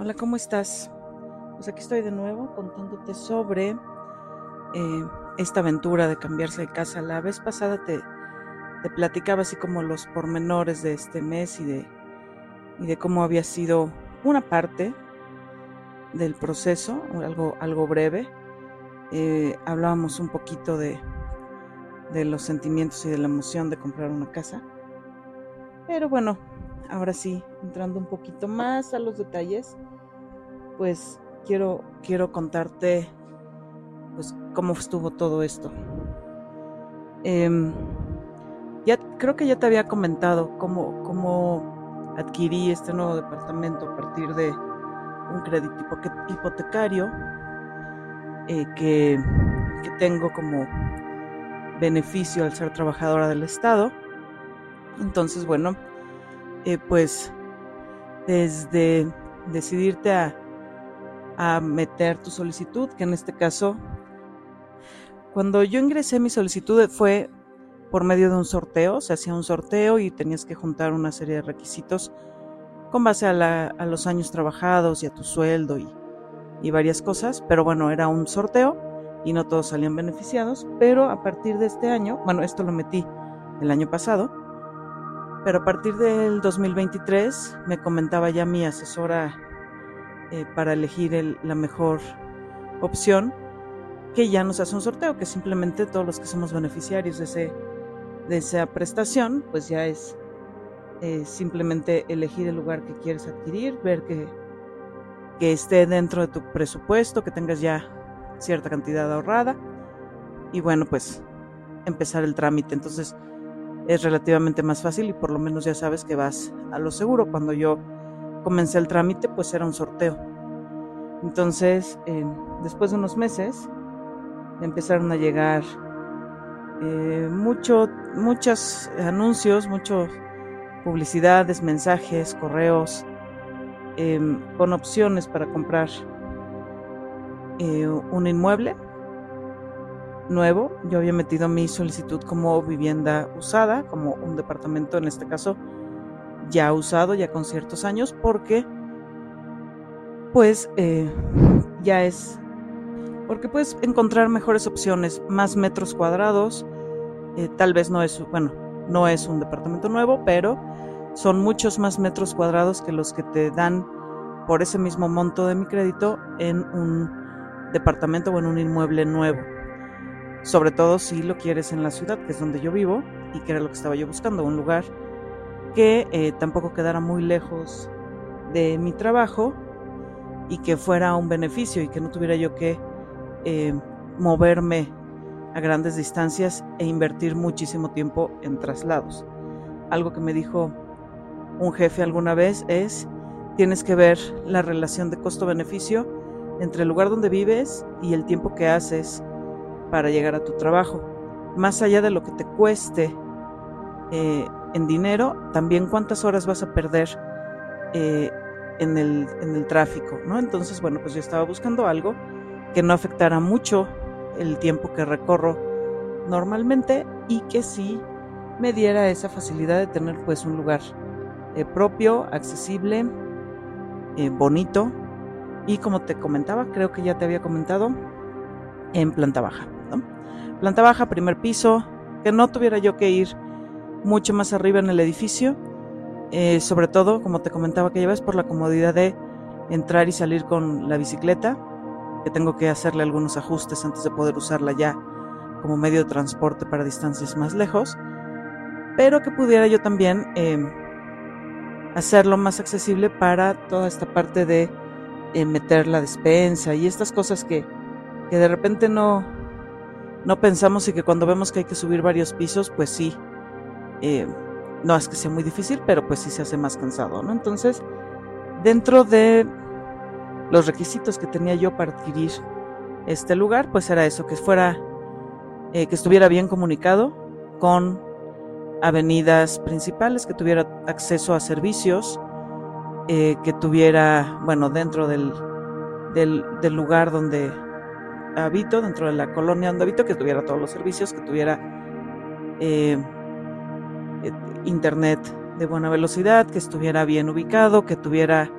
Hola, ¿cómo estás? Pues aquí estoy de nuevo contándote sobre eh, esta aventura de cambiarse de casa. La vez pasada te, platicaba así como los pormenores de este mes y de, y de cómo había sido una parte del proceso, algo, breve. Eh, hablábamos un poquito de los sentimientos y de la emoción de comprar una casa. Pero bueno, ahora sí, entrando un poquito más a los detalles, pues quiero, quiero contarte pues cómo estuvo todo esto. Em, ya creo que ya te había comentado cómo, cómo adquirí este nuevo departamento a partir de un crédito hipotecario eh, que, que tengo como beneficio al ser trabajadora del Estado. Entonces, bueno, eh, pues desde decidirte a, a meter tu solicitud, que en este caso, cuando yo ingresé mi solicitud fue por medio de un sorteo, se hacía un sorteo y tenías que juntar una serie de requisitos con base a, a los años trabajados y a tu sueldo y, y, varias cosas, pero bueno, era un sorteo y no todos salían beneficiados, pero a partir de este año, bueno, esto lo metí el año pasado, pero a partir del 2023 me comentaba ya mi asesora eh, para elegir la mejor opción que ya nos hace un sorteo, que simplemente todos los que somos beneficiarios de, ese, de esa prestación, pues ya es simplemente elegir el lugar que quieres adquirir, ver que, que esté dentro de tu presupuesto, que tengas ya cierta cantidad ahorrada y bueno, pues empezar el trámite. Entonces, es relativamente más fácil y por lo menos ya sabes que vas a lo seguro. Cuando yo comencé el trámite, pues era un sorteo. Entonces, eh, después de unos meses, empezaron a llegar eh, mucho, muchos anuncios, muchas publicidades, mensajes, correos, em, con opciones para comprar eh, un inmueble nuevo. Yo había metido mi solicitud como vivienda usada, como un departamento en este caso ya usado, ya con ciertos años, porque pues eh, ya es, porque puedes encontrar mejores opciones, más metros cuadrados, eh, tal vez no es, bueno, no es un departamento nuevo, pero son muchos más metros cuadrados que los que te dan por ese mismo monto de mi crédito en un departamento o en un inmueble nuevo. Sobre todo si lo quieres en la ciudad, que es donde yo vivo y que era lo que estaba yo buscando, un lugar que eh, tampoco quedara muy lejos de mi trabajo y que fuera un beneficio y que no tuviera yo que eh, moverme a grandes distancias e invertir muchísimo tiempo en traslados. Algo que me dijo un jefe alguna vez es, tienes que ver la relación de costo-beneficio entre el lugar donde vives y el tiempo que haces para llegar a tu trabajo. Más allá de lo que te cueste eh, en dinero, también cuántas horas vas a perder eh, en, el, en el tráfico, ¿no? Entonces, bueno, pues yo estaba buscando algo que no afectara mucho el tiempo que recorro normalmente y que sí me diera esa facilidad de tener pues un lugar eh, propio, accesible, bonito y como te comentaba, creo que ya te había comentado, en planta baja. Planta baja, primer piso, que no tuviera yo que ir mucho más arriba en el edificio, eh, sobre todo, como te comentaba aquella vez, por la comodidad de entrar y salir con la bicicleta, que tengo que hacerle algunos ajustes antes de poder usarla ya como medio de transporte para distancias más lejos, pero que pudiera yo también eh, hacerlo más accesible para toda esta parte de eh, meter la despensa y estas cosas que, que de repente no, no pensamos y que cuando vemos que hay que subir varios pisos, pues sí, eh, no es que sea muy difícil, pero pues sí se hace más cansado, ¿no? Entonces, dentro de los requisitos que tenía yo para adquirir este lugar, pues era eso, que fuera, eh, que estuviera bien comunicado con avenidas principales, que tuviera acceso a servicios, eh, que tuviera, bueno, dentro del, del, lugar donde habito, dentro de la colonia donde habito, que tuviera todos los servicios, que tuviera eh, internet de buena velocidad, que estuviera bien ubicado, que tuviera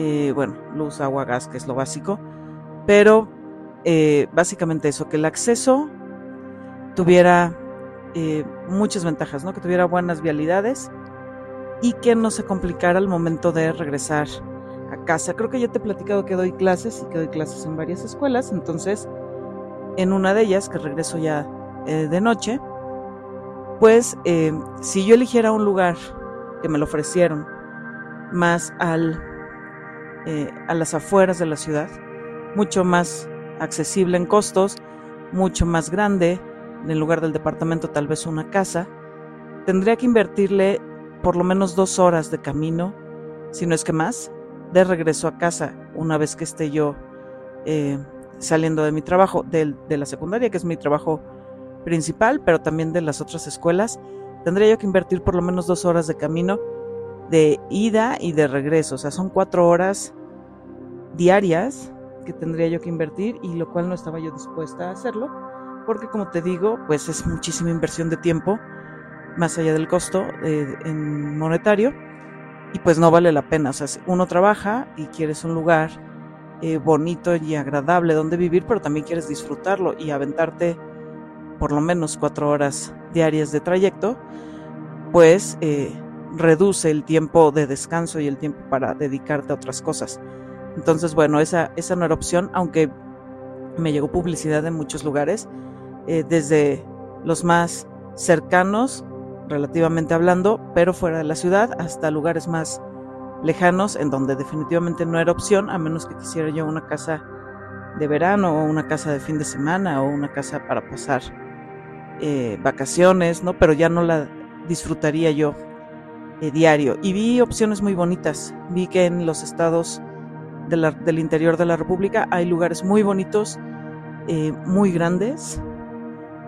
eh, bueno, luz, agua, gas, que es lo básico, pero eh, básicamente eso, que el acceso tuviera eh, muchas ventajas, ¿no? Que tuviera buenas vialidades y que no se complicara al momento de regresar a casa. Creo que ya te he platicado que doy clases y que doy clases en varias escuelas, entonces en una de ellas, que regreso ya de noche, pues si yo eligiera un lugar que me lo ofrecieron más al eh, a las afueras de la ciudad, mucho más accesible en costos, mucho más grande, en lugar del departamento tal vez una casa, tendría que invertirle por lo menos dos horas de camino, si no es que más, de regreso a casa una vez que esté yo eh, saliendo de mi trabajo, de, de la secundaria, que es mi trabajo principal, pero también de las otras escuelas, tendría yo que invertir por lo menos dos horas de camino de ida y de regreso. O sea, son cuatro horas diarias que tendría yo que invertir y lo cual no estaba yo dispuesta a hacerlo porque como te digo, pues es muchísima inversión de tiempo más allá del costo eh, en monetario y pues no vale la pena. O sea, uno trabaja y quieres un lugar eh, bonito y agradable donde vivir, pero también quieres disfrutarlo y aventarte por lo menos cuatro horas diarias de trayecto, pues eh, reduce el tiempo de descanso y el tiempo para dedicarte a otras cosas. Entonces, bueno, esa, esa no era opción, aunque me llegó publicidad en muchos lugares, eh, desde los más cercanos, relativamente hablando, pero fuera de la ciudad, hasta lugares más lejanos, en donde definitivamente no era opción, a menos que quisiera yo una casa de verano o una casa de fin de semana o una casa para pasar eh, vacaciones, ¿no? Pero ya no la disfrutaría yo eh, diario. Y vi opciones muy bonitas. Vi que en los estados del interior de la República hay lugares muy bonitos, eh, muy grandes,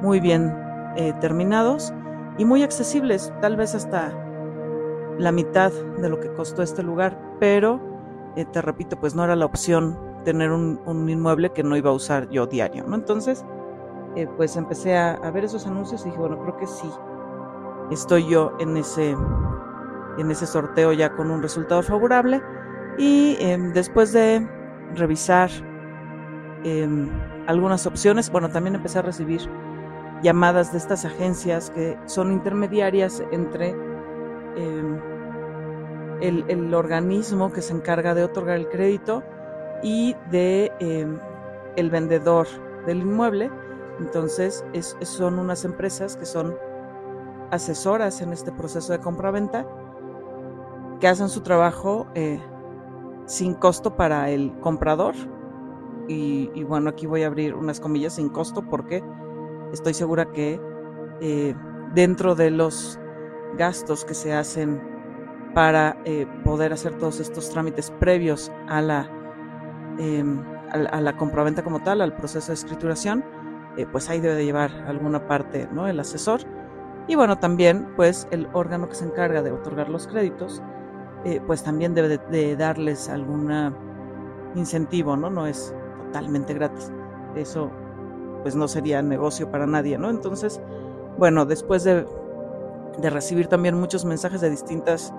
muy bien eh, terminados y muy accesibles, tal vez hasta la mitad de lo que costó este lugar, pero te repito, pues no era la opción tener un, inmueble que no iba a usar yo diario, ¿no? Entonces, pues empecé a, a ver esos anuncios y dije, bueno, creo que sí, estoy yo en ese en ese sorteo ya con un resultado favorable y em, después de revisar em, algunas opciones, bueno, también empecé a recibir llamadas de estas agencias que son intermediarias entre em, el, el, organismo que se encarga de otorgar el crédito y de el vendedor del inmueble. Entonces, es, son unas empresas que son asesoras en este proceso de compra-venta que hacen su trabajo eh, sin costo para el comprador. Y, bueno, aquí voy a abrir unas comillas sin costo porque estoy segura que eh, dentro de los gastos que se hacen para eh, poder hacer todos estos trámites previos a em, a, la compraventa como tal, al proceso de escrituración, pues ahí debe de llevar alguna parte ¿no? el asesor. Y bueno, también pues el órgano que se encarga de otorgar los créditos eh, pues también debe de, darles algún incentivo, ¿no? No es totalmente gratis. Eso pues no sería negocio para nadie, ¿no? Entonces, bueno, después de, recibir también muchos mensajes de distintos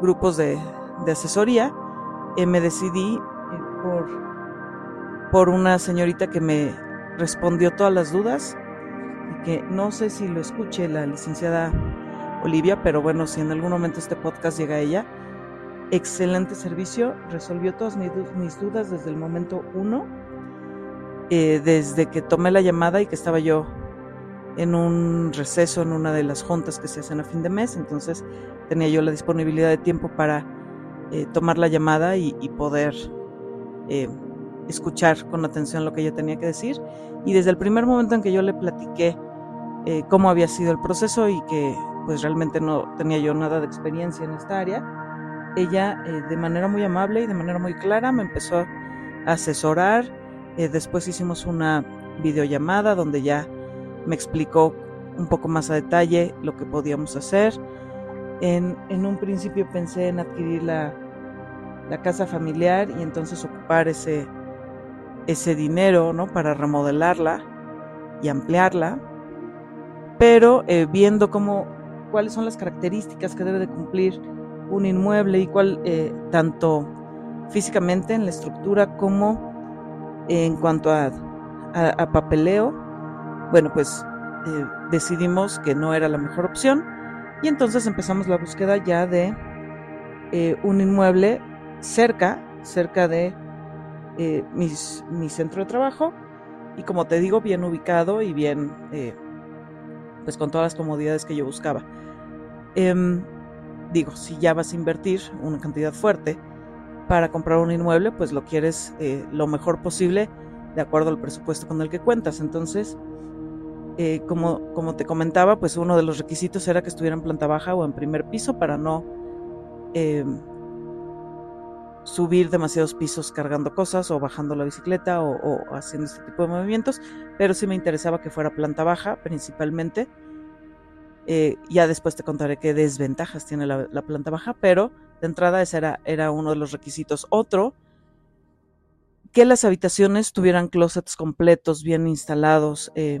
grupos de, asesoría, eh, me decidí eh, por, por una señorita que me respondió todas las dudas y que no sé si lo escuche la licenciada Olivia, pero bueno, si en algún momento este podcast llega a ella, excelente servicio, resolvió todas mis, dudas desde el momento uno, eh, desde que tomé la llamada y que estaba yo en un receso en una de las juntas que se hacen a fin de mes, entonces tenía yo la disponibilidad de tiempo para eh, tomar la llamada y, poder eh, escuchar con atención lo que ella tenía que decir. Y desde el primer momento en que yo le platiqué cómo había sido el proceso y que pues realmente no tenía yo nada de experiencia en esta área, ella eh, de manera muy amable y de manera muy clara me empezó a asesorar. Eh, después hicimos una videollamada donde ya me explicó un poco más a detalle lo que podíamos hacer. En, un principio pensé en adquirir la, casa familiar y entonces ocupar ese, ese dinero ¿no? para remodelarla y ampliarla. Pero eh, viendo cómo, cuáles son las características que debe de cumplir un inmueble y cuál eh, tanto físicamente en la estructura como en cuanto a, papeleo. Bueno, pues eh, decidimos que no era la mejor opción y entonces empezamos la búsqueda ya de eh, un inmueble cerca, cerca de eh, mi centro de trabajo y como te digo, bien ubicado y bien, eh, pues con todas las comodidades que yo buscaba. Em, digo, si ya vas a invertir una cantidad fuerte para comprar un inmueble, pues lo quieres eh, lo mejor posible de acuerdo al presupuesto con el que cuentas. Entonces, eh, como, como te comentaba, pues uno de los requisitos era que estuviera en planta baja o en primer piso para no em, subir demasiados pisos cargando cosas o bajando la bicicleta o, haciendo este tipo de movimientos, pero sí me interesaba que fuera planta baja principalmente. Eh, ya después te contaré qué desventajas tiene la, planta baja, pero de entrada ese era, era, uno de los requisitos. Otro, que las habitaciones tuvieran closets completos, bien instalados, eh,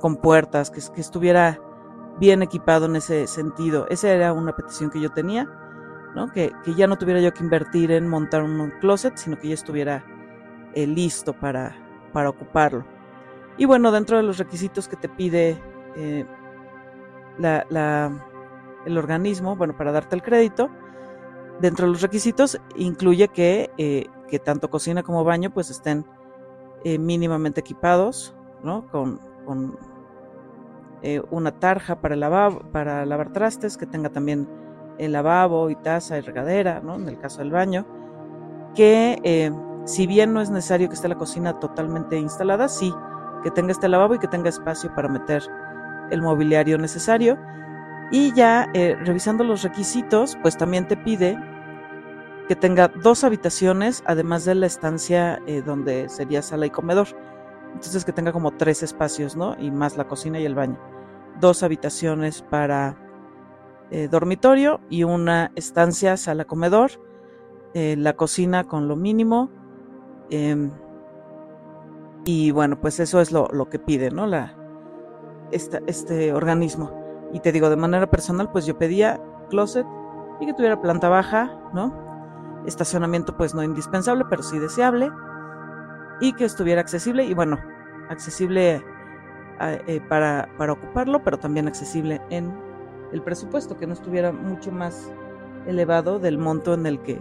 con puertas, que, que estuviera bien equipado en ese sentido. Esa era una petición que yo tenía que, ya no tuviera yo que invertir en montar un closet, sino que ya estuviera eh, listo para, para ocuparlo. Y bueno, dentro de los requisitos que te pide eh, el organismo, bueno, para darte el crédito, dentro de los requisitos incluye que, eh, que tanto cocina como baño pues estén mínimamente equipados, ¿no? Con, con una tarja para lavar, para lavar trastes, que tenga también el lavabo y taza y regadera, ¿no? en el caso del baño, que eh, si bien no es necesario que esté la cocina totalmente instalada, sí, que tenga este lavabo y que tenga espacio para meter el mobiliario necesario. Y ya eh, revisando los requisitos, pues también te pide que tenga dos habitaciones, además de la estancia eh, donde sería sala y comedor. Entonces que tenga como tres espacios, ¿no? Y más la cocina y el baño. Dos habitaciones para eh, dormitorio y una estancia, sala, comedor, eh, la cocina con lo mínimo. Em, y bueno, pues eso es lo, que pide, ¿no? La, este organismo. Y te digo, de manera personal, pues yo pedía closet y que tuviera planta baja, ¿no? Estacionamiento, pues no indispensable, pero sí deseable. Y que estuviera accesible y bueno, accesible eh, para, para ocuparlo, pero también accesible en el presupuesto, que no estuviera mucho más elevado del monto en el que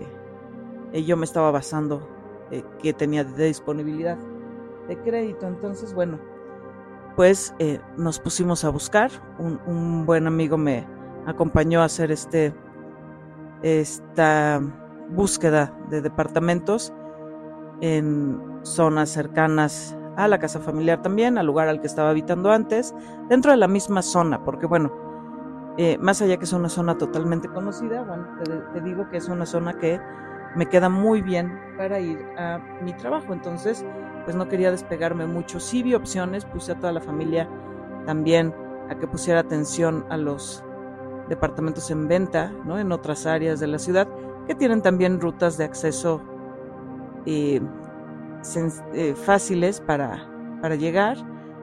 eh, yo me estaba basando, eh, que tenía de disponibilidad de crédito. Entonces, bueno, pues eh, nos pusimos a buscar. Un, buen amigo me acompañó a hacer este, esta búsqueda de departamentos en zonas cercanas a la casa familiar también, al lugar al que estaba habitando antes, dentro de la misma zona, porque bueno, eh, más allá que es una zona totalmente conocida, bueno, te, digo que es una zona que me queda muy bien para ir a mi trabajo. Entonces, pues no quería despegarme mucho. Sí vi opciones, puse a toda la familia también a que pusiera atención a los departamentos en venta, ¿no? En otras áreas de la ciudad que tienen también rutas de acceso eh, eh, fáciles para, para llegar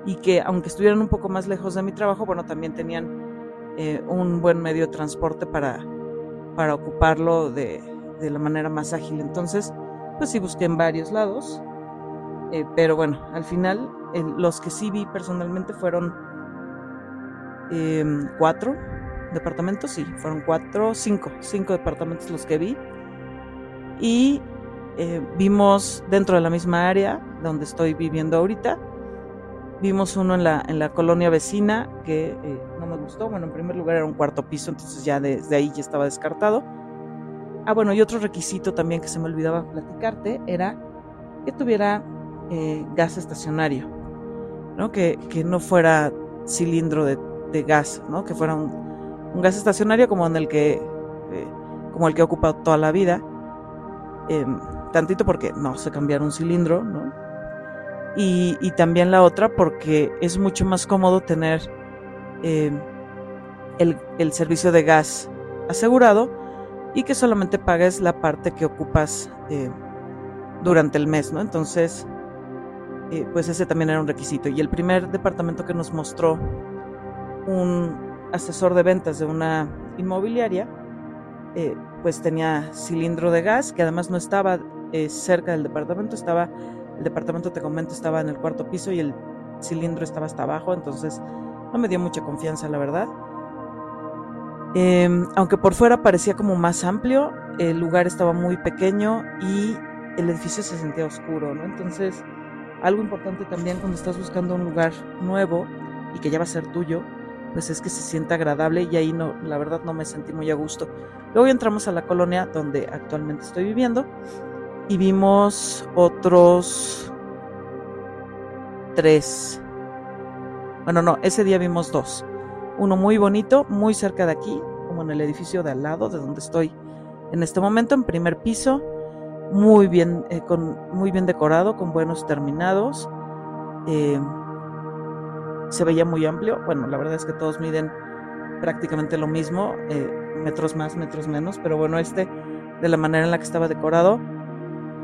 y que aunque estuvieran un poco más lejos de mi trabajo, bueno, también tenían eh, un buen medio de transporte para, para ocuparlo de, de, la manera más ágil. Entonces, pues sí busqué en varios lados, eh, pero bueno, al final los que sí vi personalmente fueron em, cuatro departamentos, sí, fueron cuatro, cinco, cinco departamentos los que vi. Y eh, vimos dentro de la misma área donde estoy viviendo ahorita, Vimos uno en la, en la colonia vecina que eh, no me gustó. Bueno, en primer lugar era un cuarto piso, entonces ya desde ahí ya estaba descartado. Ah, bueno, y otro requisito también que se me olvidaba platicarte era que tuviera eh, gas estacionario, ¿no? Que, que, no fuera cilindro de, de gas, ¿no? Que fuera un, un, gas estacionario como en el que, eh, como el que he ocupado toda la vida. Em, tantito porque no se cambiar un cilindro, ¿no? Y, también la otra porque es mucho más cómodo tener eh, el, servicio de gas asegurado y que solamente pagues la parte que ocupas eh, durante el mes, ¿no? Entonces, eh, pues ese también era un requisito. Y el primer departamento que nos mostró un asesor de ventas de una inmobiliaria, pues tenía cilindro de gas, que además no estaba eh, cerca del departamento, estaba, el departamento te comento estaba en el cuarto piso y el cilindro estaba hasta abajo, entonces no me dio mucha confianza, la verdad. Em, aunque por fuera parecía como más amplio, el lugar estaba muy pequeño y el edificio se sentía oscuro, ¿no? Entonces, algo importante también cuando estás buscando un lugar nuevo y que ya va a ser tuyo, pues es que se sienta agradable y ahí no, la verdad no me sentí muy a gusto. Luego entramos a la colonia donde actualmente estoy viviendo y vimos otros tres. Bueno, no, ese día vimos dos. Uno muy bonito, muy cerca de aquí, como en el edificio de al lado de donde estoy en este momento, en primer piso, muy bien, eh, con, muy bien decorado, con buenos terminados. Eh, se veía muy amplio. Bueno, la verdad es que todos miden prácticamente lo mismo, eh, metros más, metros menos, pero bueno, este, de la manera en la que estaba decorado,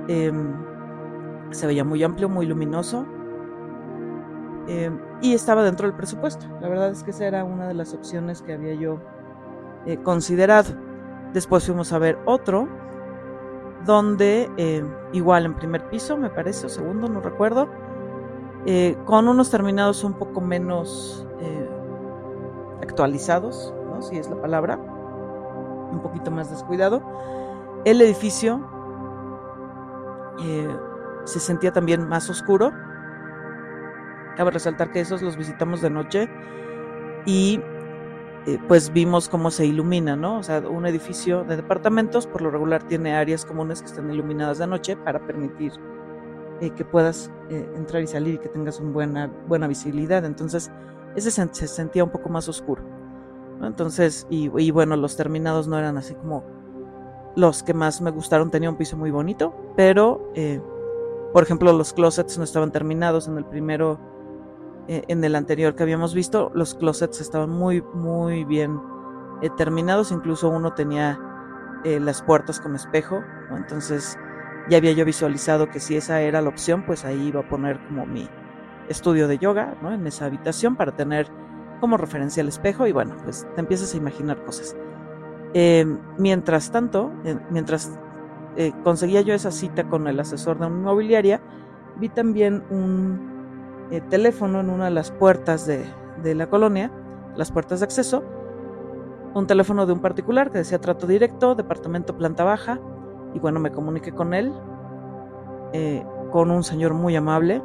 em, se veía muy amplio, muy luminoso. Em, y estaba dentro del presupuesto. La verdad es que esa era una de las opciones que había yo considerado. Después fuimos a ver otro donde eh, igual en primer piso, me parece, o segundo, no recuerdo, eh, con unos terminados un poco menos eh, actualizados, si es la palabra, un poquito más descuidado. El edificio se sentía también más oscuro. Cabe resaltar que esos los visitamos de noche y eh, pues vimos cómo se ilumina, ¿no? O sea, un edificio de departamentos por lo regular tiene áreas comunes que están iluminadas de noche para permitir eh, que puedas eh, entrar y salir y que tengas una buena, buena visibilidad. Entonces, ese se, sentía un poco más oscuro. Entonces, y, bueno, los terminados no eran así como los que más me gustaron. Tenía un piso muy bonito, pero, por ejemplo, los closets no estaban terminados en el primero eh, en el anterior que habíamos visto, los closets estaban muy, muy bien eh, terminados, incluso uno tenía eh, las puertas con espejo, entonces ya había yo visualizado que si esa era la opción, pues ahí iba a poner como mi estudio de yoga, ¿no? En esa habitación para tener como referencia el espejo y bueno, pues te empiezas a imaginar cosas. Mientras tanto, mientras conseguía yo esa cita con el asesor de una inmobiliaria, vi también un eh, teléfono en una de las puertas de, la colonia, las puertas de acceso, un teléfono de un particular que decía trato directo, departamento planta baja, y bueno, me comuniqué con él, eh, con un señor muy amable,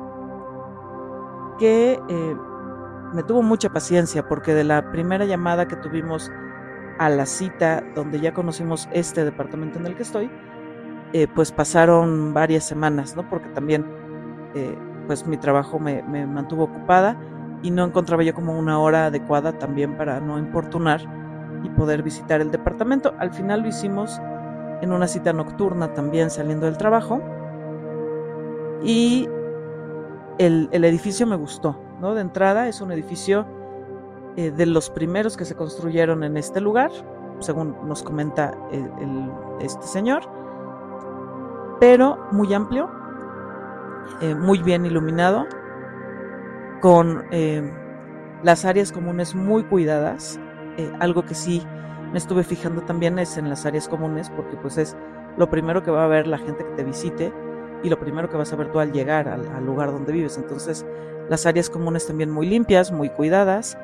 que eh, me tuvo mucha paciencia porque de la primera llamada que tuvimos a la cita donde ya conocimos este departamento en el que estoy, pues pasaron varias semanas, ¿no? Porque también pues mi trabajo me, mantuvo ocupada y no encontraba yo como una hora adecuada también para no importunar y poder visitar el departamento. Al final lo hicimos en una cita nocturna también saliendo del trabajo y el, edificio me gustó, ¿no? De entrada es un edificio eh, de los primeros que se construyeron en este lugar, según nos comenta este señor, pero muy amplio, eh, muy bien iluminado, con eh, las áreas comunes muy cuidadas. Eh, algo que sí me estuve fijando también es en las áreas comunes, porque pues es lo primero que va a ver la gente que te visite y lo primero que vas a ver tú al llegar al, lugar donde vives. Entonces, las áreas comunes también muy limpias, muy cuidadas.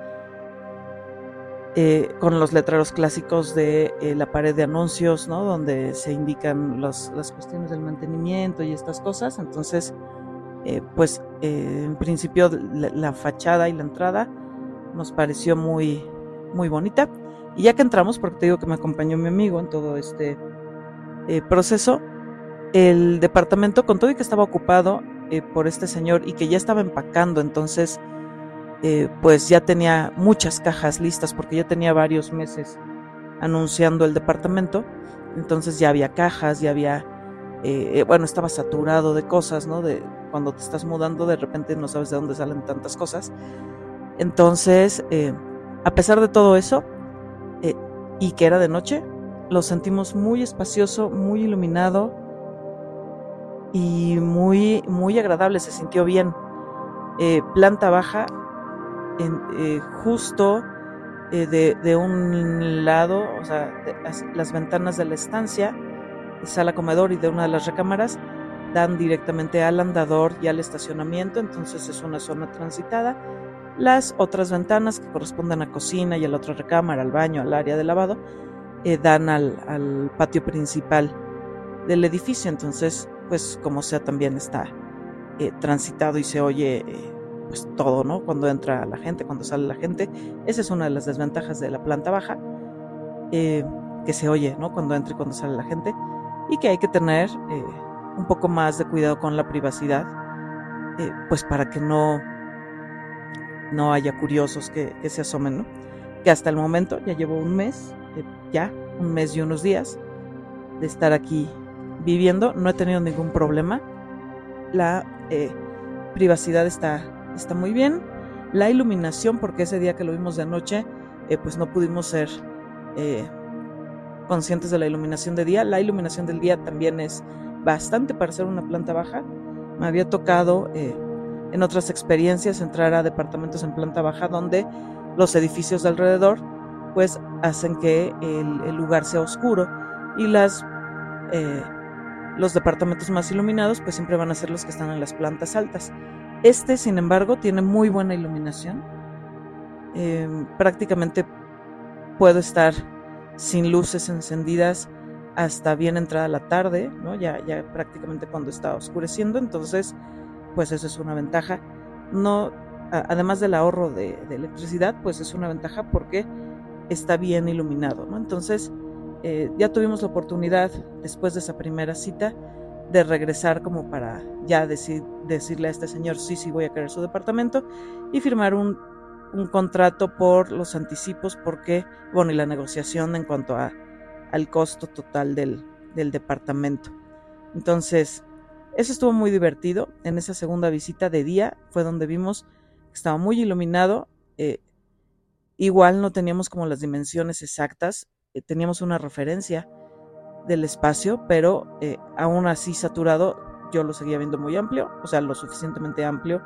Con los letreros clásicos de la pared de anuncios, ¿no? Donde se indican las cuestiones del mantenimiento y estas cosas. Entonces, eh, pues eh, en principio la, fachada y la entrada nos pareció muy, muy bonita. Y ya que entramos, porque te digo que me acompañó mi amigo en todo este eh, proceso, el departamento, con todo y que estaba ocupado por este señor y que ya estaba empacando, entonces, pues ya tenía muchas cajas listas, porque ya tenía varios meses anunciando el departamento, entonces ya había cajas, ya había, bueno, estaba saturado de cosas, ¿no? De, cuando te estás mudando de repente no sabes de dónde salen tantas cosas. Entonces, eh, a pesar de todo eso, eh, y que era de noche, lo sentimos muy espacioso, muy iluminado y muy, muy agradable, se sintió bien. Eh, planta baja, en, justo eh, de, un lado, o sea, las, ventanas de la estancia, sala comedor y de una de las recámaras dan directamente al andador y al estacionamiento, entonces es una zona transitada. Las otras ventanas que corresponden a cocina y a la otra recámara, al baño, al área de lavado, eh, dan al, patio principal del edificio, entonces pues como sea también está eh, transitado y se oye pues todo, ¿no? Cuando entra la gente, cuando sale la gente. Esa es una de las desventajas de la planta baja, eh, que se oye, ¿no? Cuando entra y cuando sale la gente. Y que hay que tener eh, un poco más de cuidado con la privacidad, eh, pues para que no, no haya curiosos que, que, se asomen, ¿no? Que hasta el momento ya llevo un mes, ya, un mes y unos días de estar aquí viviendo. No he tenido ningún problema. La privacidad está está muy bien. La iluminación, porque ese día que lo vimos de noche, eh, pues no pudimos ser eh, conscientes de la iluminación de día. La iluminación del día también es bastante para ser una planta baja. Me había tocado eh, en otras experiencias entrar a departamentos en planta baja donde los edificios de alrededor pues hacen que el, lugar sea oscuro y las los departamentos más iluminados pues siempre van a ser los que están en las plantas altas. Este, sin embargo, tiene muy buena iluminación. Em, prácticamente puedo estar sin luces encendidas hasta bien entrada la tarde, ¿no? ya, ya prácticamente cuando está oscureciendo, entonces pues eso es una ventaja. No, además del ahorro de, electricidad, pues es una ventaja porque está bien iluminado. ¿no? Entonces eh, ya tuvimos la oportunidad, después de esa primera cita, de regresar como para ya decirle a este señor, sí, sí, voy a querer su departamento y firmar un, contrato por los anticipos porque, bueno, y la negociación en cuanto a, al costo total del, departamento. Entonces, eso estuvo muy divertido. En esa segunda visita de día fue donde vimos que estaba muy iluminado. Eh, igual no teníamos como las dimensiones exactas, eh, teníamos una referencia del espacio, pero eh, aún así saturado, yo lo seguía viendo muy amplio, o sea, lo suficientemente amplio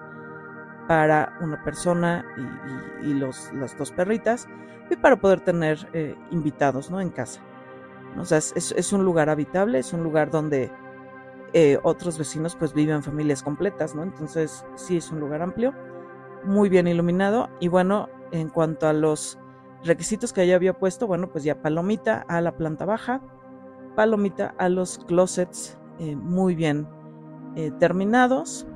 para una persona y, los, las dos perritas, y para poder tener eh, invitados ¿no? en casa. O sea, es, un lugar habitable, es un lugar donde eh, otros vecinos pues viven familias completas, ¿no? Entonces sí es un lugar amplio, muy bien iluminado y bueno, en cuanto a los requisitos que ella había puesto, bueno, pues ya palomita a la planta baja, palomita a los closets eh, muy bien eh, terminados,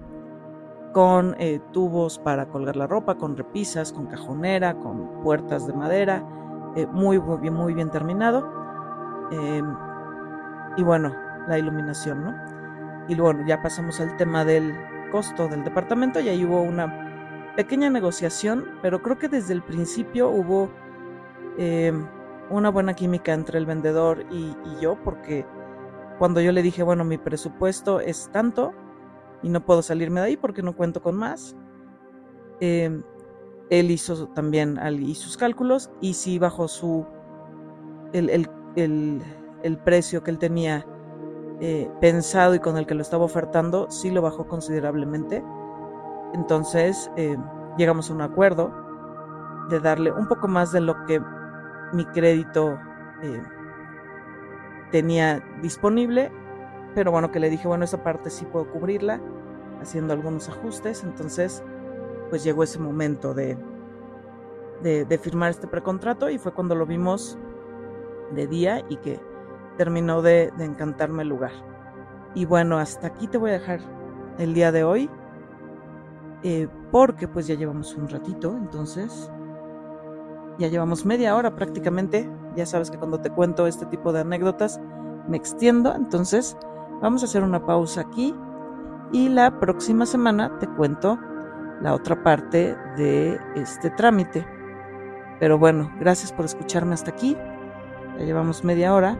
con eh, tubos para colgar la ropa, con repisas, con cajonera, con puertas de madera, muy, bien, muy bien terminado. Em, y bueno, la iluminación, ¿no? Y bueno, ya pasamos al tema del costo del departamento y ahí hubo una pequeña negociación, pero creo que desde el principio hubo em, una buena química entre el vendedor y, yo, porque cuando yo le dije, bueno, mi presupuesto es tanto y no puedo salirme de ahí porque no cuento con más, em, él hizo también sus cálculos y sí bajo su el, el, precio que él tenía eh, pensado y con el que lo estaba ofertando, sí lo bajó considerablemente. Entonces em, llegamos a un acuerdo de darle un poco más de lo que mi crédito eh, tenía disponible, pero bueno, que le dije, bueno, esa parte sí puedo cubrirla, haciendo algunos ajustes, entonces pues llegó ese momento de, de, firmar este precontrato y fue cuando lo vimos de día y que terminó de, encantarme el lugar. Y bueno, hasta aquí te voy a dejar el día de hoy, eh, porque pues ya llevamos un ratito, entonces ya llevamos media hora prácticamente. Ya sabes que cuando te cuento este tipo de anécdotas me extiendo. Entonces vamos a hacer una pausa aquí y la próxima semana te cuento la otra parte de este trámite. Pero bueno, gracias por escucharme hasta aquí. Ya llevamos media hora.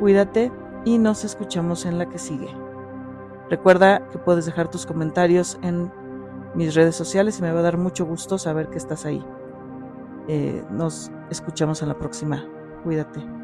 Cuídate y nos escuchamos en la que sigue. Recuerda que puedes dejar tus comentarios en mis redes sociales y me va a dar mucho gusto saber que estás ahí. Eh, nos escuchamos en la próxima. Cuídate.